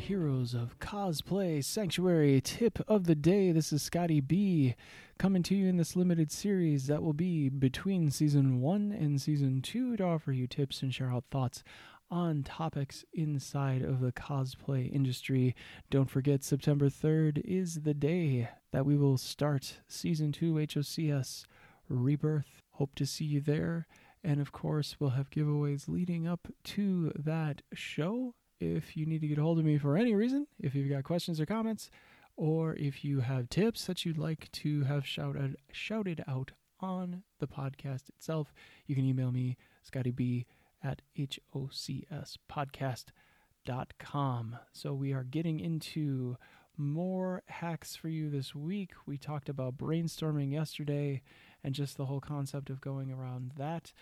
Heroes of Cosplay Sanctuary tip of the day. This is Scotty B coming to you in this limited series that will be between season one and season two to offer you tips and share out thoughts on topics inside of the cosplay industry. Don't forget, September 3rd is the day that we will start season two HOCS Rebirth. Hope to see you there. And of course, we'll have giveaways leading up to that show. If you need to get a hold of me for any reason, if you've got questions or comments, or if you have tips that you'd like to have shouted shouted out on the podcast itself, you can email me, Scotty B at hocspodcast.com. So we are getting into more hacks for you this week. We talked about brainstorming yesterday and just the whole concept of going around that.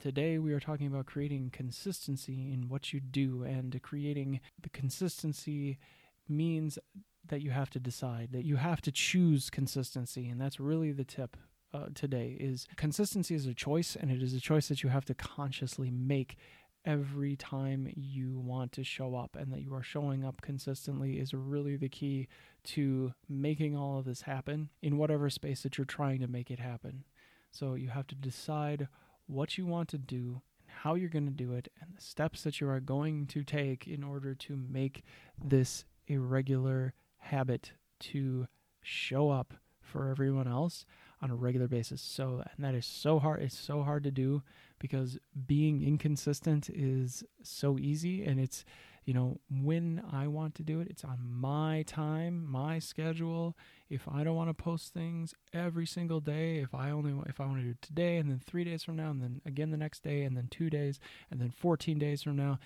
Today, we are talking about creating consistency in what you do, and creating the consistency means that you have to decide, that you have to choose consistency, and that's really the tip uh, today is consistency is a choice and it is a choice that you have to consciously make every time you want to show up and that you are showing up consistently is really the key to making all of this happen in whatever space that you're trying to make it happen. So you have to decide what you want to do and how you're going to do it and the steps that you are going to take in order to make this a regular habit to show up for everyone else on a regular basis. So, and that is so hard. It's so hard to do because being inconsistent is so easy and it's, you know, when I want to do it, it's on my time, my schedule. If I don't want to post things every single day, if I only if I want to do it today and then 3 days from now and then again the next day and then 2 days and then 14 days from now,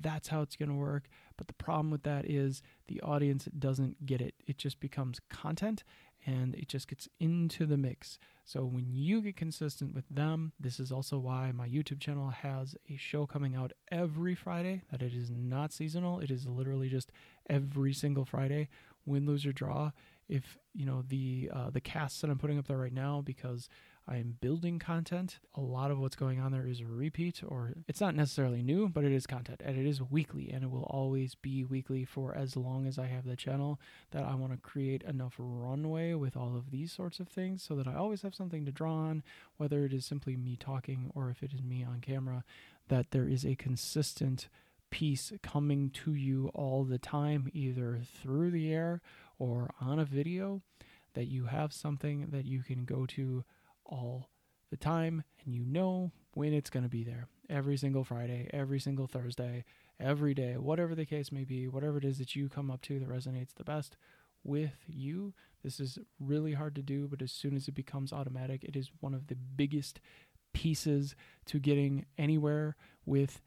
that's how it's going to work. But the problem with that is the audience doesn't get it. It just becomes content and it just gets into the mix. So when you get consistent with them, this is also why my YouTube channel has a show coming out every Friday that it is not seasonal. It is literally just every single Friday, win, lose or draw. If you know the uh, the casts that I'm putting up there right now, because I am building content. A lot of what's going on there is a repeat, or it's not necessarily new, but it is content and it is weekly and it will always be weekly for as long as I have the channel. That I want to create enough runway with all of these sorts of things so that I always have something to draw on, whether it is simply me talking or if it is me on camera, that there is a consistent piece coming to you all the time, either through the air or on a video, that you have something that you can go to all the time and you know when it's going to be there every single Friday, every single Thursday, every day, whatever the case may be, whatever it is that you come up to that resonates the best with you. This is really hard to do, but as soon as it becomes automatic, it is one of the biggest pieces to getting anywhere with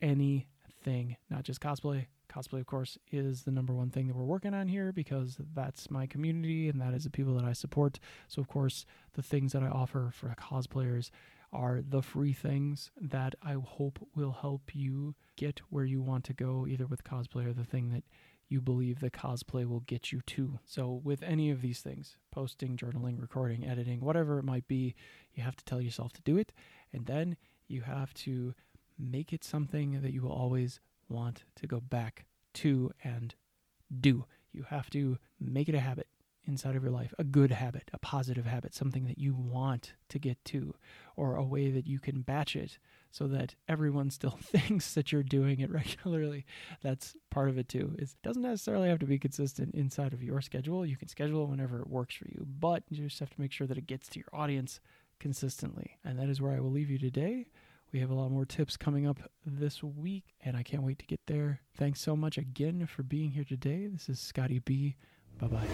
anything, not just cosplay, cosplay of course is the number one thing that we're working on here because that's my community and that is the people that i support so of course the things that i offer for cosplayers are the free things that i hope will help you get where you want to go either with cosplay or the thing that you believe the cosplay will get you to. So, with any of these things posting, journaling, recording, editing, whatever it might be you have to tell yourself to do it. And then you have to make it something that you will always want to go back to and do. You have to make it a habit inside of your life, a good habit, a positive habit, something that you want to get to, or a way that you can batch it so that everyone still thinks that you're doing it regularly. That's part of it too. It doesn't necessarily have to be consistent inside of your schedule. You can schedule whenever it works for you, but you just have to make sure that it gets to your audience consistently. And that is where I will leave you today. We have a lot more tips coming up this week, and I can't wait to get there. Thanks so much again for being here today. This is Scotty B. Bye bye.